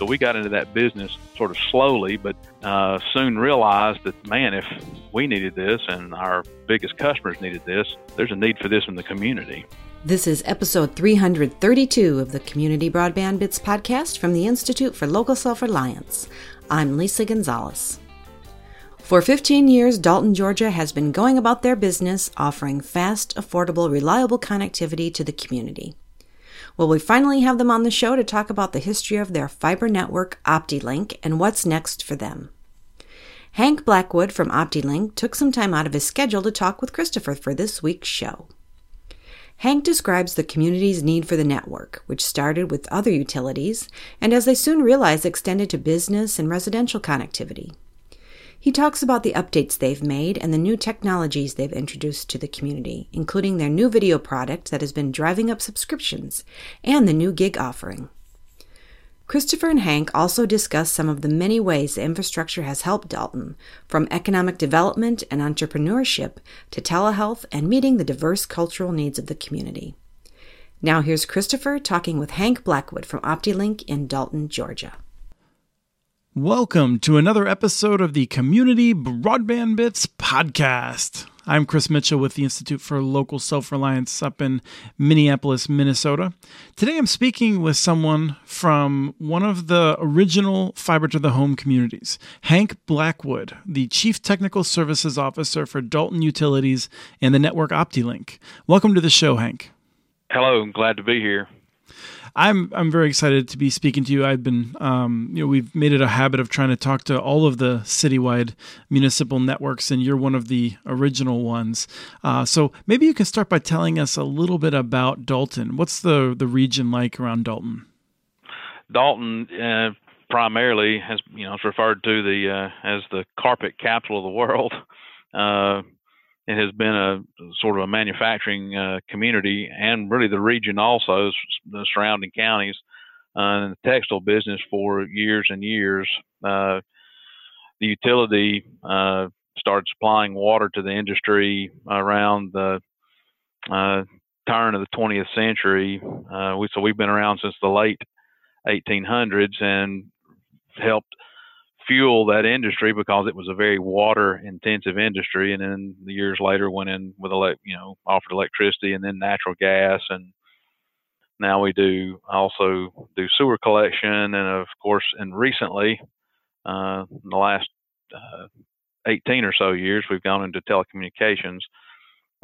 So we got into that business sort of slowly, but uh, soon realized that, man, if we needed this and our biggest customers needed this, there's a need for this in the community. This is episode 332 of the Community Broadband Bits podcast from the Institute for Local Self Reliance. I'm Lisa Gonzalez. For 15 years, Dalton, Georgia has been going about their business offering fast, affordable, reliable connectivity to the community. Well, we finally have them on the show to talk about the history of their fiber network, OptiLink, and what's next for them. Hank Blackwood from OptiLink took some time out of his schedule to talk with Christopher for this week's show. Hank describes the community's need for the network, which started with other utilities and, as they soon realized, extended to business and residential connectivity. He talks about the updates they've made and the new technologies they've introduced to the community, including their new video product that has been driving up subscriptions and the new gig offering. Christopher and Hank also discuss some of the many ways the infrastructure has helped Dalton, from economic development and entrepreneurship to telehealth and meeting the diverse cultural needs of the community. Now here's Christopher talking with Hank Blackwood from OptiLink in Dalton, Georgia. Welcome to another episode of the Community Broadband Bits podcast. I'm Chris Mitchell with the Institute for Local Self Reliance up in Minneapolis, Minnesota. Today I'm speaking with someone from one of the original fiber to the home communities, Hank Blackwood, the Chief Technical Services Officer for Dalton Utilities and the network OptiLink. Welcome to the show, Hank. Hello, I'm glad to be here. I'm I'm very excited to be speaking to you. I've been um, you know we've made it a habit of trying to talk to all of the citywide municipal networks, and you're one of the original ones. Uh, so maybe you can start by telling us a little bit about Dalton. What's the the region like around Dalton? Dalton uh, primarily has you know it's referred to the uh, as the carpet capital of the world. It has been a sort of a manufacturing uh, community and really the region also, the surrounding counties, uh, in the textile business for years and years. Uh, the utility uh, started supplying water to the industry around the uh, turn of the 20th century. Uh, we, so we've been around since the late 1800s and helped fuel that industry because it was a very water intensive industry and then the years later went in with elect you know offered electricity and then natural gas and now we do also do sewer collection and of course and recently uh, in the last uh, 18 or so years we've gone into telecommunications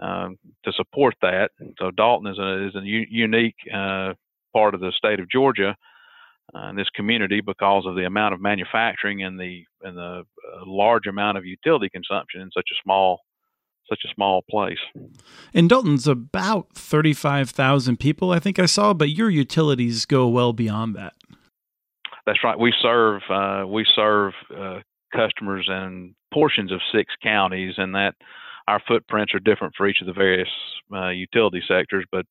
um, to support that. So dalton is a, is a u- unique uh, part of the state of georgia uh, in this community because of the amount of manufacturing and the and the uh, large amount of utility consumption in such a small such a small place. And Dalton's about 35,000 people, I think I saw, but your utilities go well beyond that. That's right. We serve uh, we serve uh, customers in portions of six counties, and that our footprints are different for each of the various uh, utility sectors, but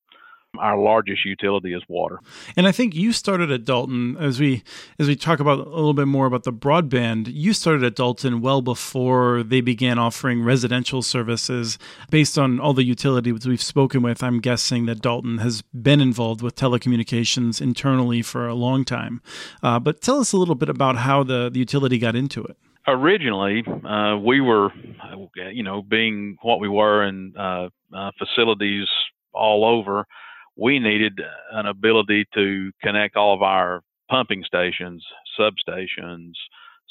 our largest utility is water. And I think you started at Dalton as we as we talk about a little bit more about the broadband. You started at Dalton well before they began offering residential services. Based on all the utilities we've spoken with, I'm guessing that Dalton has been involved with telecommunications internally for a long time. Uh, but tell us a little bit about how the, the utility got into it originally uh, we were you know being what we were in uh, uh, facilities all over we needed an ability to connect all of our pumping stations, substations,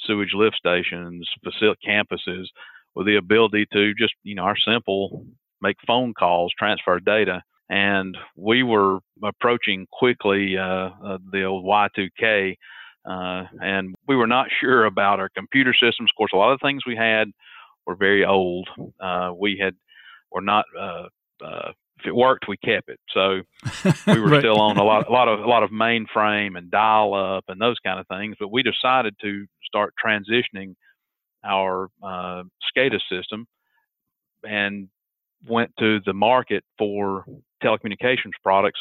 sewage lift stations, facility campuses with the ability to just, you know, our simple make phone calls, transfer data. And we were approaching quickly uh, uh, the old Y2K, uh, and we were not sure about our computer systems. Of course, a lot of the things we had were very old. Uh, we had were not uh, if it worked, we kept it. So we were right. still on a lot, a lot of, a lot of mainframe and dial up and those kind of things. But we decided to start transitioning our uh, SCADA system and went to the market for telecommunications products,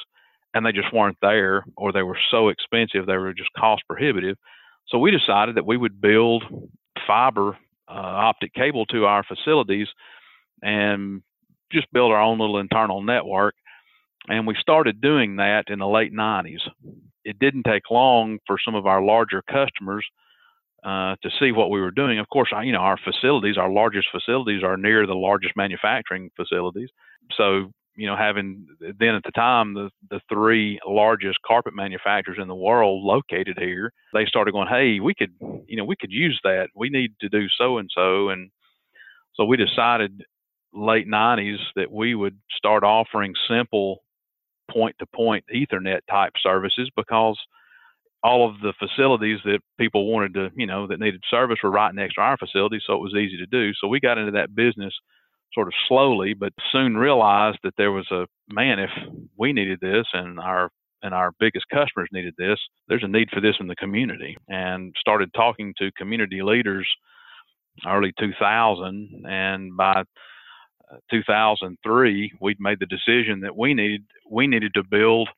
and they just weren't there, or they were so expensive they were just cost prohibitive. So we decided that we would build fiber uh, optic cable to our facilities and just build our own little internal network. And we started doing that in the late 90s. it didn't take long for some of our larger customers uh, to see what we were doing. Of course, you know our facilities, our largest facilities, are near the largest manufacturing facilities. So you know, having then at the time the the three largest carpet manufacturers in the world located here, they started going, hey, we could you know we could use that. We need to do so and so, and so we decided late 90s that we would start offering simple point to point Ethernet type services because all of the facilities that people wanted to, you know, that needed service were right next to our facility, so it was easy to do. So we got into that business sort of slowly, but soon realized that there was a man, if we needed this and our and our biggest customers needed this, there's a need for this in the community. And started talking to community leaders early 2000, and by 2003, we'd made the decision that we needed we needed to build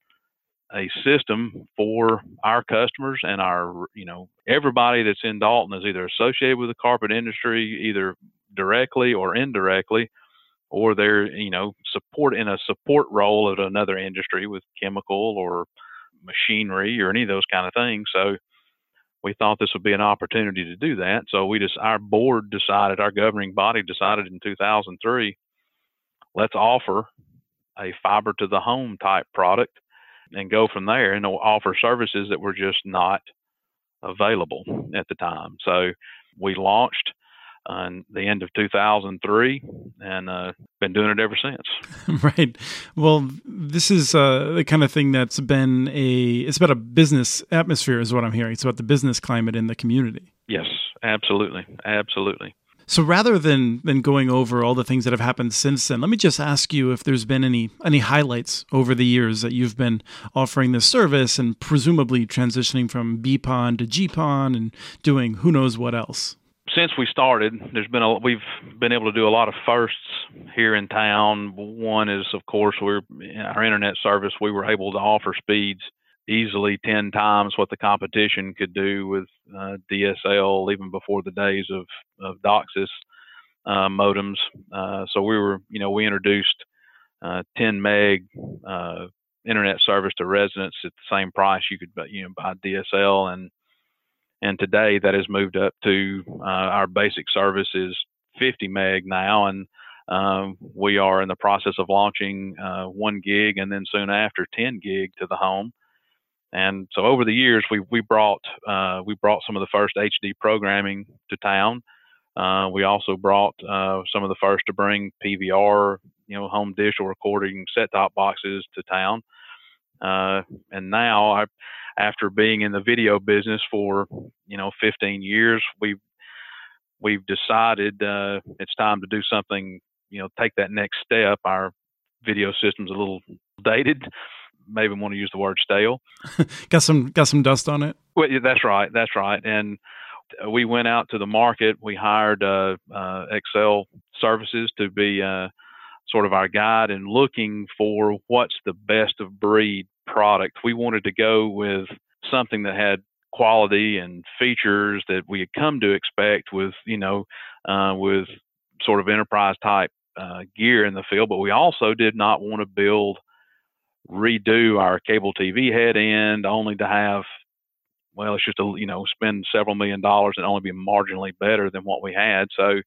a system for our customers and our, you know, everybody that's in Dalton is either associated with the carpet industry, either directly or indirectly, or they're, you know, support in a support role at another industry with chemical or machinery or any of those kind of things. So we thought this would be an opportunity to do that. So we just, our board decided, our governing body decided in 2003, let's offer a fiber to the home type product and go from there and offer services that were just not available at the time. So we launched on the end of 2003 and uh, been doing it ever since. right. Well, this is uh, the kind of thing that's been a, it's about a business atmosphere, is what I'm hearing. It's about the business climate in the community. Yes, absolutely. Absolutely. So rather than than going over all the things that have happened since then, let me just ask you if there's been any any highlights over the years that you've been offering this service and presumably transitioning from BPON to GPON and doing who knows what else. Since we started, there's been a we've been able to do a lot of firsts here in town. One is, of course, we're our internet service. We were able to offer speeds easily 10 times what the competition could do with uh, DSL, even before the days of, of DOCSIS uh, modems. Uh, so we were, you know, we introduced uh, 10 meg uh, internet service to residents at the same price you could, you know, buy DSL, and and today that has moved up to uh, our basic service is 50 meg now, and um, we are in the process of launching one gig and then soon after 10 gig to the home. And so over the years, we we brought uh, we brought some of the first HD programming to town. Uh, we also brought uh, some of the first to bring PVR, you know, home digital recording set-top boxes to town. Uh, and now, I, after being in the video business for you know 15 years, we've we've decided uh, it's time to do something. You know, take that next step. Our video system's a little dated maybe want to use the word stale. got some got some dust on it. Well, yeah, that's right, that's right. And we went out to the market. We hired uh, uh, Excel Services to be uh, sort of our guide in looking for what's the best of breed product. We wanted to go with something that had quality and features that we had come to expect with you know uh, with sort of enterprise type uh, gear in the field, but we also did not want to build redo our cable TV head end only to have well, it's just a you know spend several million dollars and only be marginally better than what we had. So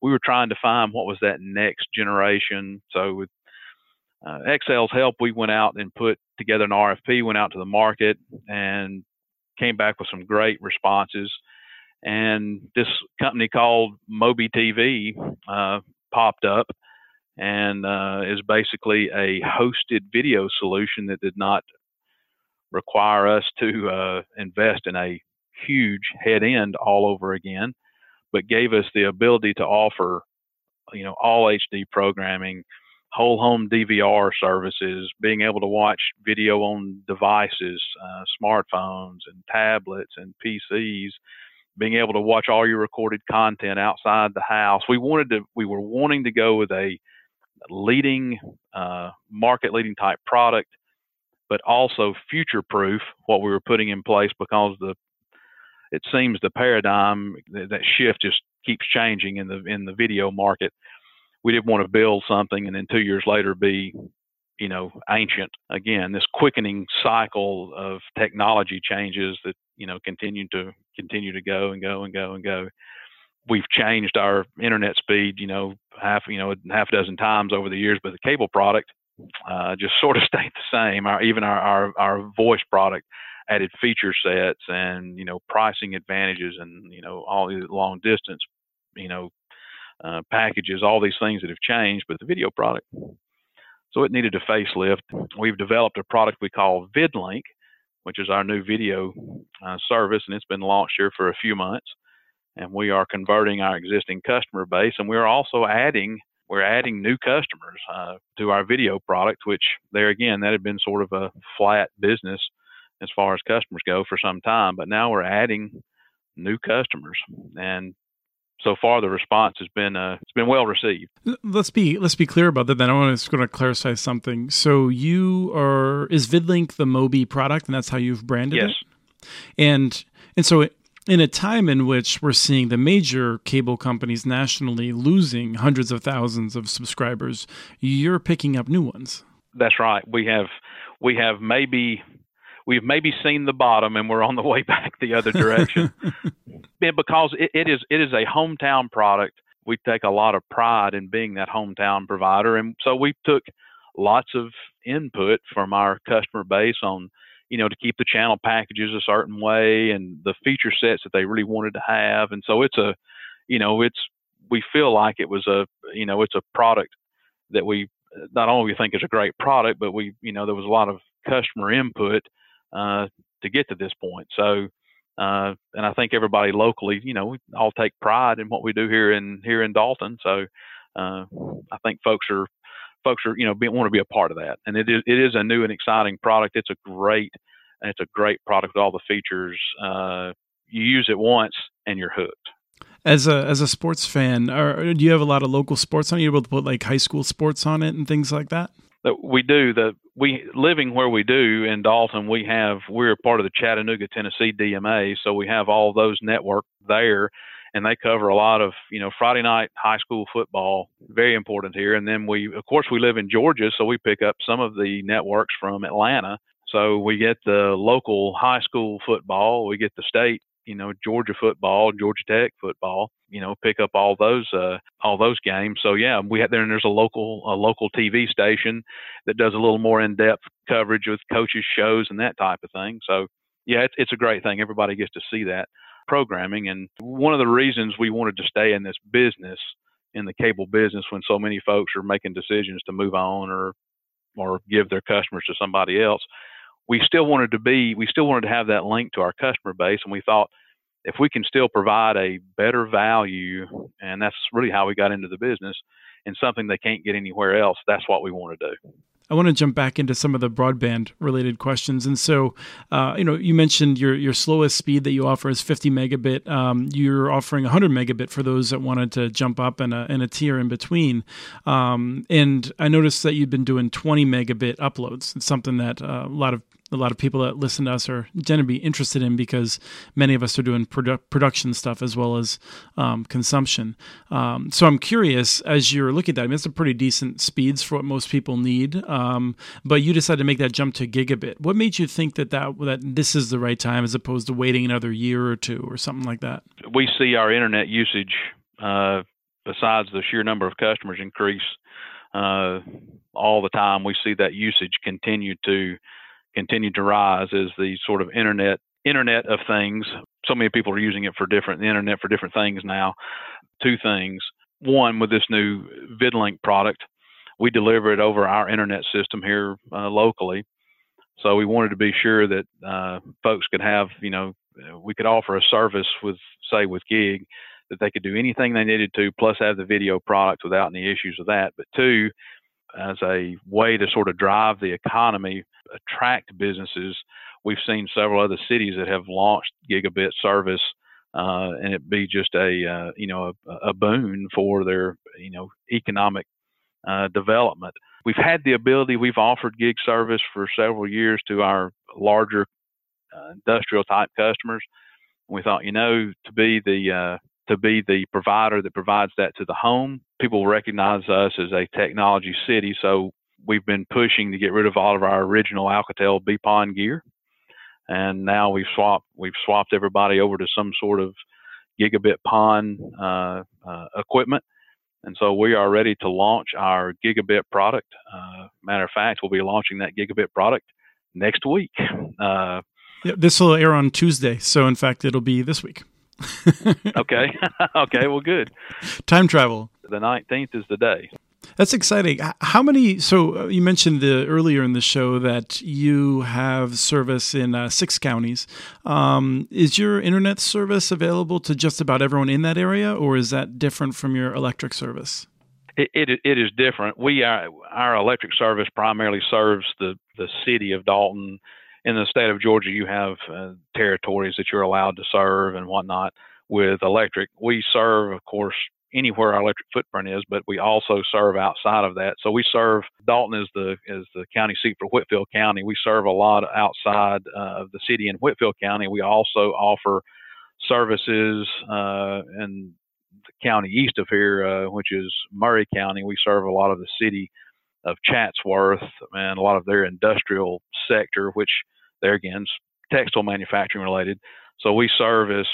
we were trying to find what was that next generation. So with uh, XL's help, we went out and put together an RFP, went out to the market, and came back with some great responses. And this company called Mobi TV uh, popped up, and uh, is basically a hosted video solution that did not require us to uh, invest in a huge head end all over again, but gave us the ability to offer, you know, all HD programming, whole home DVR services, being able to watch video on devices, uh, smartphones and tablets and PCs, being able to watch all your recorded content outside the house. We wanted to, we were wanting to go with a leading, uh, market leading type product, but also future proof what we were putting in place because the it seems the paradigm that shift just keeps changing in the in the video market. We didn't want to build something and then two years later be you know ancient again this quickening cycle of technology changes that you know continue to continue to go and go and go and go we've changed our internet speed you know half you know half a dozen times over the years but the cable product uh, just sort of stayed the same our even our, our our voice product added feature sets and you know pricing advantages and you know all the long distance you know uh, packages all these things that have changed but the video product so it needed a facelift. We've developed a product we call VidLink, which is our new video uh, service, and it's been launched here for a few months. And we are converting our existing customer base, and we're also adding we're adding new customers uh, to our video product, which there again that had been sort of a flat business as far as customers go for some time, but now we're adding new customers, and so far the response has been uh, it's been well received. Let's be let's be clear about that. Then I want to just going to clarify something. So you are is VidLink the Mobi product, and that's how you've branded yes. it. And and so in a time in which we're seeing the major cable companies nationally losing hundreds of thousands of subscribers, you're picking up new ones. That's right. We have we have maybe we've maybe seen the bottom and we're on the way back the other direction. because it, it is it is a hometown product. We take a lot of pride in being that hometown provider, and so we took lots of input from our customer base on you know to keep the channel packages a certain way and the feature sets that they really wanted to have and so it's a you know it's we feel like it was a you know it's a product that we not only we think is a great product but we you know there was a lot of customer input uh, to get to this point. So, uh, and I think everybody locally, you know, we all take pride in what we do here in here in Dalton. So, uh, I think folks are folks are you know be, want to be a part of that, and it is it is a new and exciting product. It's a great it's a great product with all the features. Uh, you use it once and you're hooked. As a as a sports fan, are, do you have a lot of local sports on? Are you able to put like high school sports on it and things like that? that we do the we living where we do in Dalton we have we're part of the Chattanooga Tennessee DMA so we have all those network there and they cover a lot of you know Friday night high school football very important here and then we of course we live in Georgia so we pick up some of the networks from Atlanta so we get the local high school football we get the state you know Georgia football, Georgia Tech football, you know, pick up all those uh, all those games. So yeah, we have there and there's a local a local TV station that does a little more in depth coverage with coaches shows and that type of thing. So yeah, it's it's a great thing. Everybody gets to see that programming, and one of the reasons we wanted to stay in this business in the cable business when so many folks are making decisions to move on or or give their customers to somebody else we still wanted to be, we still wanted to have that link to our customer base, and we thought if we can still provide a better value, and that's really how we got into the business, and something they can't get anywhere else, that's what we want to do. I want to jump back into some of the broadband related questions. And so, uh, you know, you mentioned your your slowest speed that you offer is 50 megabit. Um, you're offering 100 megabit for those that wanted to jump up and a, a tier in between. Um, and I noticed that you've been doing 20 megabit uploads. It's something that uh, a lot of a lot of people that listen to us are going to be interested in because many of us are doing produ- production stuff as well as um, consumption. Um, so I'm curious as you're looking at that. I mean, it's a pretty decent speeds for what most people need, um, but you decided to make that jump to gigabit. What made you think that, that that this is the right time as opposed to waiting another year or two or something like that? We see our internet usage, uh, besides the sheer number of customers, increase uh, all the time. We see that usage continue to continued to rise is the sort of internet internet of things. So many people are using it for different the internet for different things now. Two things. One, with this new VidLink product, we deliver it over our internet system here uh, locally. So we wanted to be sure that uh, folks could have, you know, we could offer a service with, say, with Gig, that they could do anything they needed to, plus have the video product without any issues with that. But two, as a way to sort of drive the economy, attract businesses. We've seen several other cities that have launched gigabit service, uh, and it be just a uh, you know a, a, boon for their you know economic uh, development. We've had the ability. We've offered gig service for several years to our larger uh, industrial type customers. We thought, you know, to be the uh, to be the provider that provides that to the home. People recognize us as a technology city, so we've been pushing to get rid of all of our original Alcatel BPON gear, and now we've swapped we've swapped everybody over to some sort of gigabit PON uh, uh, equipment. And so we are ready to launch our gigabit product. Uh, matter of fact, we'll be launching that gigabit product next week. Uh, this will air on Tuesday, so in fact, it'll be this week. okay. okay. Well, good. Time travel. The 19th is the day. That's exciting. How many? So uh, you mentioned the earlier in the show that you have service in uh, six counties. Um, is your internet service available to just about everyone in that area, or is that different from your electric service? It, it, it is different. We are our electric service primarily serves the the city of Dalton in the state of Georgia, you have uh, territories that you're allowed to serve and whatnot with electric. We serve, of course, anywhere our electric footprint is, but we also serve outside of that. So we serve Dalton is the is the county seat for Whitfield County. We serve a lot outside uh, of the city in Whitfield County. We also offer services uh, in the county east of here, uh, which is Murray County. We serve a lot of the city of Chatsworth and a lot of their industrial sector, which there again, textile manufacturing related. So we service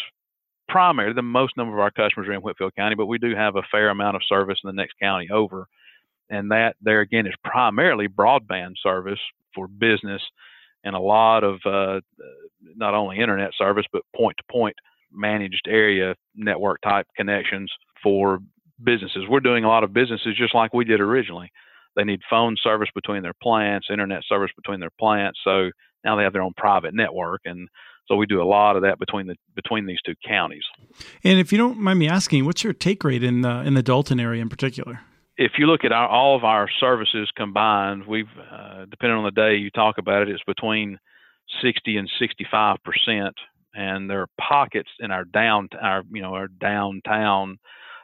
primarily the most number of our customers are in Whitfield County, but we do have a fair amount of service in the next county over. And that there again is primarily broadband service for business and a lot of uh, not only internet service but point to point managed area network type connections for businesses. We're doing a lot of businesses just like we did originally. They need phone service between their plants, internet service between their plants. So now they have their own private network, and so we do a lot of that between the between these two counties. And if you don't mind me asking, what's your take rate in the in the Dalton area in particular? If you look at our, all of our services combined, we've uh, depending on the day you talk about it, it's between 60 and 65 percent, and there are pockets in our down our you know our downtown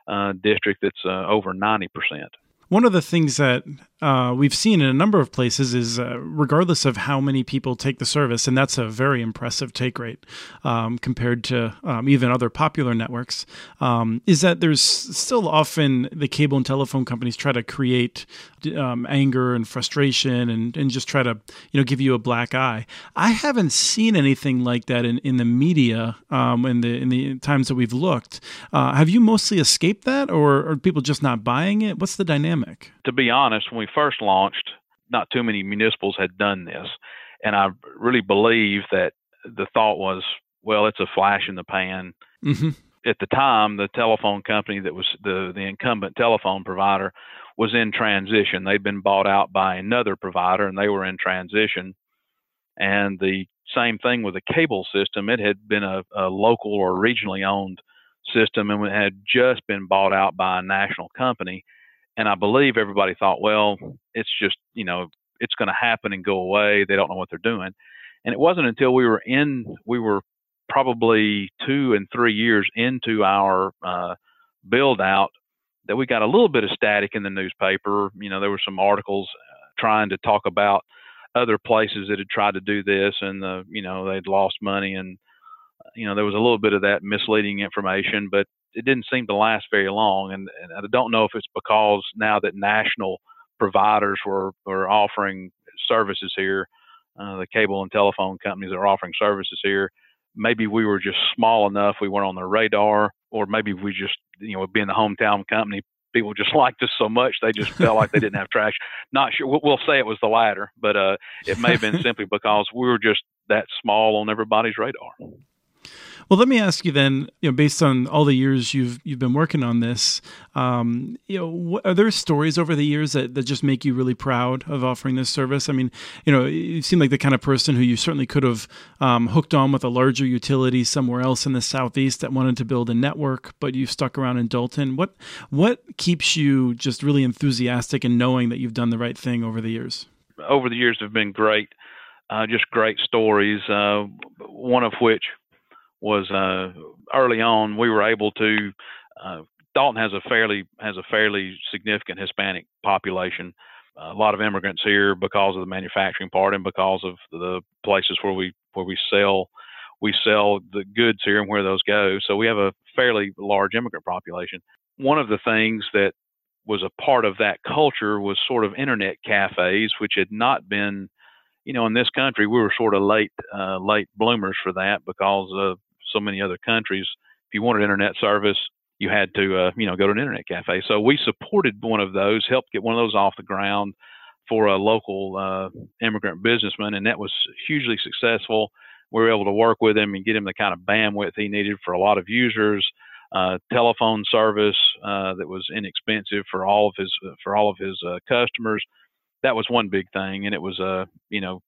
uh, district that's uh, over 90 percent. One of the things that uh, we've seen in a number of places is uh, regardless of how many people take the service, and that's a very impressive take rate um, compared to um, even other popular networks, um, is that there's still often the cable and telephone companies try to create um, anger and frustration and, and just try to you know give you a black eye. I haven't seen anything like that in, in the media um, in the in the times that we've looked. Uh, have you mostly escaped that, or are people just not buying it? What's the dynamic? To be honest, when we first launched, not too many municipals had done this. And I really believe that the thought was, well, it's a flash in the pan. Mm-hmm. At the time, the telephone company that was the, the incumbent telephone provider was in transition. They'd been bought out by another provider and they were in transition. And the same thing with the cable system. It had been a, a local or regionally owned system and had just been bought out by a national company. And I believe everybody thought, well, it's just, you know, it's going to happen and go away. They don't know what they're doing. And it wasn't until we were in, we were probably two and three years into our uh, build out that we got a little bit of static in the newspaper. You know, there were some articles uh, trying to talk about other places that had tried to do this and the, you know, they'd lost money and, you know, there was a little bit of that misleading information, but it didn't seem to last very long. And, and I don't know if it's because now that national providers were, were offering services here, uh, the cable and telephone companies are offering services here, maybe we were just small enough we weren't on their radar, or maybe we just, you know, being the hometown company, people just liked us so much they just felt like they didn't have traction. Not sure. We'll, we'll say it was the latter, but uh, it may have been simply because we were just that small on everybody's radar. Well, let me ask you then, you know, based on all the years you've you've been working on this, um, you know, what, are there stories over the years that, that just make you really proud of offering this service? I mean, you know, you seem like the kind of person who you certainly could have um, hooked on with a larger utility somewhere else in the southeast that wanted to build a network, but you stuck around in Dalton. What what keeps you just really enthusiastic and knowing that you've done the right thing over the years? Over the years have been great. Uh, just great stories. Uh, one of which was uh, early on we were able to. Uh, Dalton has a fairly has a fairly significant Hispanic population. A lot of immigrants here because of the manufacturing part and because of the places where we where we sell we sell the goods here and where those go. So we have a fairly large immigrant population. One of the things that was a part of that culture was sort of internet cafes, which had not been, you know, in this country we were sort of late uh, late bloomers for that because of so many other countries. If you wanted internet service, you had to, uh, you know, go to an internet cafe. So we supported one of those, helped get one of those off the ground for a local uh, immigrant businessman, and that was hugely successful. We were able to work with him and get him the kind of bandwidth he needed for a lot of users. Uh, telephone service uh, that was inexpensive for all of his for all of his uh, customers. That was one big thing, and it was a uh, you know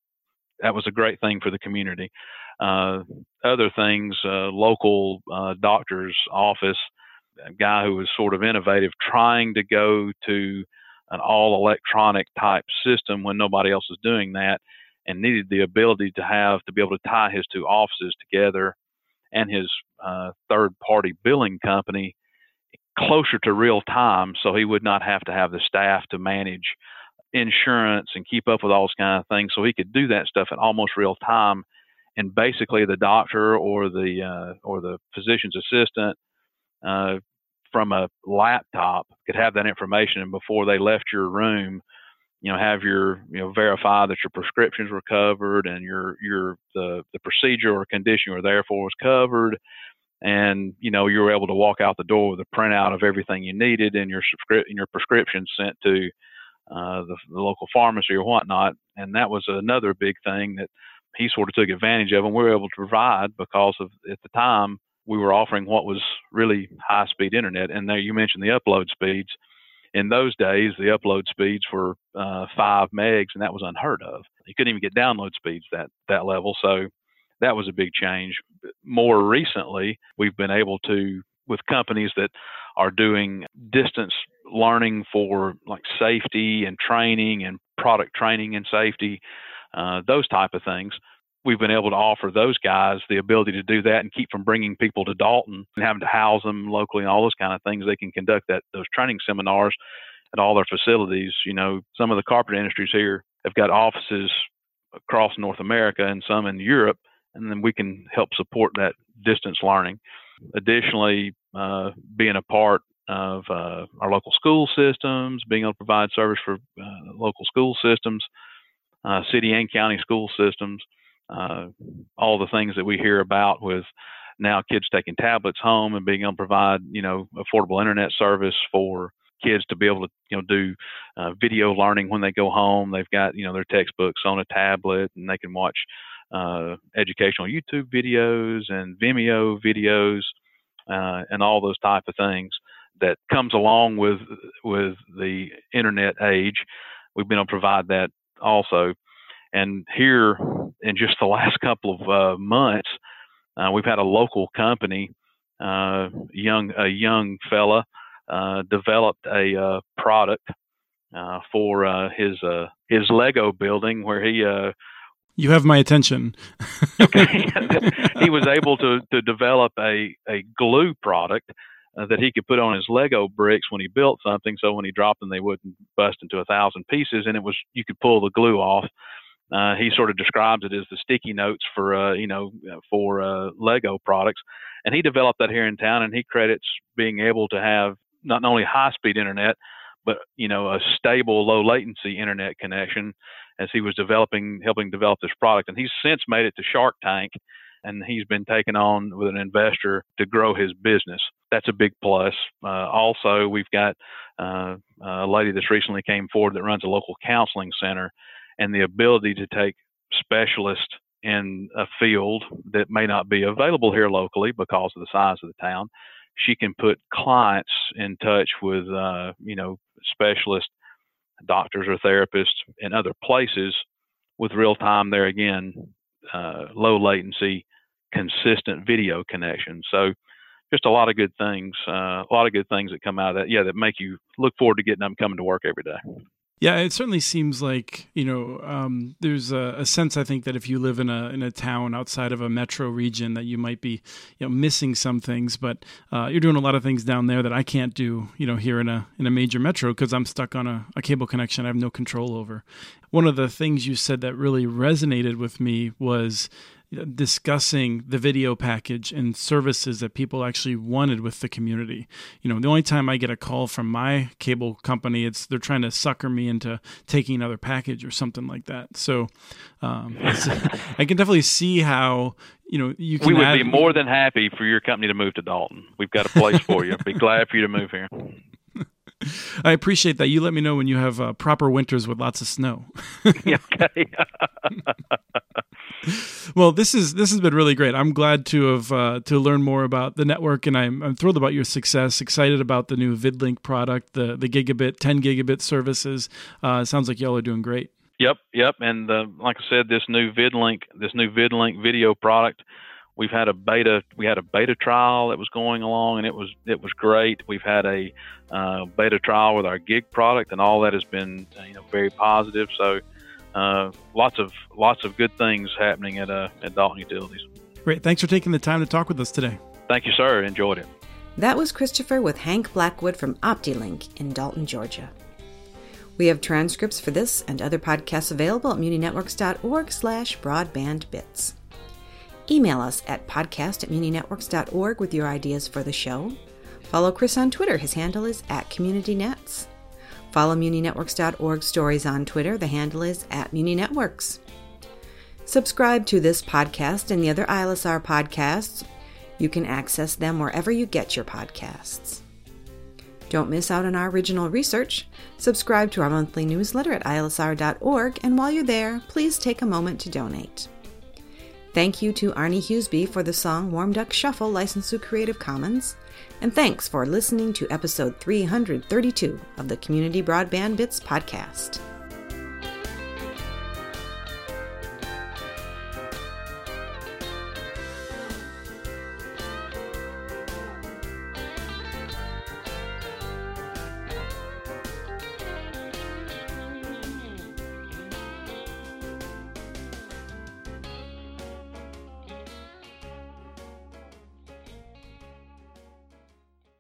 that was a great thing for the community. Uh, other things, uh, local doctor's office, a guy who was sort of innovative, trying to go to an all electronic type system when nobody else was doing that and needed the ability to have to be able to tie his two offices together and his uh, third party billing company closer to real time so he would not have to have the staff to manage insurance and keep up with all those kind of things. So he could do that stuff in almost real time and basically the doctor or the uh, or the physician's assistant uh, from a laptop could have that information and before they left your room you know have your you know verify that your prescriptions were covered and your your the the procedure or condition you were there for was covered and you know you were able to walk out the door with a printout of everything you needed and your subscript and your prescriptions sent to uh, the, the local pharmacy or whatnot and that was another big thing that he sort of took advantage of and we were able to provide because of at the time we were offering what was really high speed internet. And there you mentioned the upload speeds. In those days, the upload speeds were uh, five megs, and that was unheard of. You couldn't even get download speeds that that level. So that was a big change. More recently, we've been able to with companies that are doing distance learning for like safety and training and product training and safety, uh, those type of things we've been able to offer those guys the ability to do that and keep from bringing people to Dalton and having to house them locally and all those kind of things. They can conduct that those training seminars at all their facilities. You know, some of the carpet industries here have got offices across North America and some in Europe, and then we can help support that distance learning. Additionally, uh, being a part of uh, our local school systems, being able to provide service for uh, local school systems, uh, city and county school systems uh, all the things that we hear about with now kids taking tablets home and being able to provide you know affordable internet service for kids to be able to you know do uh, video learning when they go home. They've got you know their textbooks on a tablet and they can watch uh, educational YouTube videos and Vimeo videos uh, and all those type of things that comes along with with the internet age. We've been able to provide that also. And here, in just the last couple of uh, months, uh, we've had a local company, uh, young a young fella, uh, developed a uh, product uh, for his his Lego building where he. you have my attention. okay, he was able to to develop a a glue product uh, that he could put on his Lego bricks when he built something, so when he dropped them, they wouldn't bust into a thousand pieces. And it was you could pull the glue off, uh, he sort of describes it as the sticky notes for uh, you know for uh, Lego products, and he developed that here in town. And he credits being able to have not only high speed internet, but you know a stable, low latency internet connection as he was developing, helping develop this product. And he's since made it to Shark Tank, and he's been taken on with an investor to grow his business. That's a big plus. Uh, also, we've got uh, a lady that's recently came forward that runs a local counseling center and the ability to take specialists in a field that may not be available here locally because of the size of the town. She can put clients in touch with, uh, you know, specialists, doctors or therapists in other places with real time there again, uh, low latency, consistent video connection. So just a lot of good things, uh, a lot of good things that come out of that. Yeah, that make you look forward to getting up and coming to work every day. Yeah, it certainly seems like you know um, there's a, a, sense I think that if you live in a in a town outside of a metro region that you might be you know missing some things, but uh, you're doing a lot of things down there that I can't do you know here in a in a major metro because I'm stuck on a, a cable connection I have no control over. One of the things you said that really resonated with me was discussing the video package and services that people actually wanted with the community. You know, the only time I get a call from my cable company, it's they're trying to sucker me into taking another package or something like that. So um, I can definitely see how you know you can. We would add, be more than happy for your company to move to Dalton. We've got a place for you. be glad for you to move here. I appreciate that. You let me know when you have uh, proper winters with lots of snow. okay. Well, this is this has been really great. I'm glad to have uh, to learn more about the network, and I'm I'm thrilled about your success. Excited about the new VidLink product, the the gigabit, 10 gigabit services. Uh, sounds like y'all are doing great. Yep, yep. And uh, like I said, this new VidLink, this new VidLink video product, we've had a beta. We had a beta trial that was going along, and it was it was great. We've had a uh, beta trial with our gig product, and all that has been you know very positive. So uh, lots of lots of good things happening at uh, at Dalton Utilities. Great. Thanks for taking the time to talk with us today. Thank you, sir. Enjoyed it. That was Christopher with Hank Blackwood from OptiLink in Dalton, Georgia. We have transcripts for this and other podcasts available at muninetworks.org slash broadbandbits. Email us at podcast at muninetworks.org with your ideas for the show. Follow Chris on Twitter. His handle is at CommunityNets. Follow MuniNetworks.org stories on Twitter. The handle is at MuniNetworks. Subscribe to this podcast and the other ILSR podcasts. You can access them wherever you get your podcasts. Don't miss out on our original research. Subscribe to our monthly newsletter at ilsr.org, and while you're there, please take a moment to donate. Thank you to Arne Huseby for the song Warm Duck Shuffle, licensed to Creative Commons. And thanks for listening to episode 332 of the Community Broadband Bits podcast.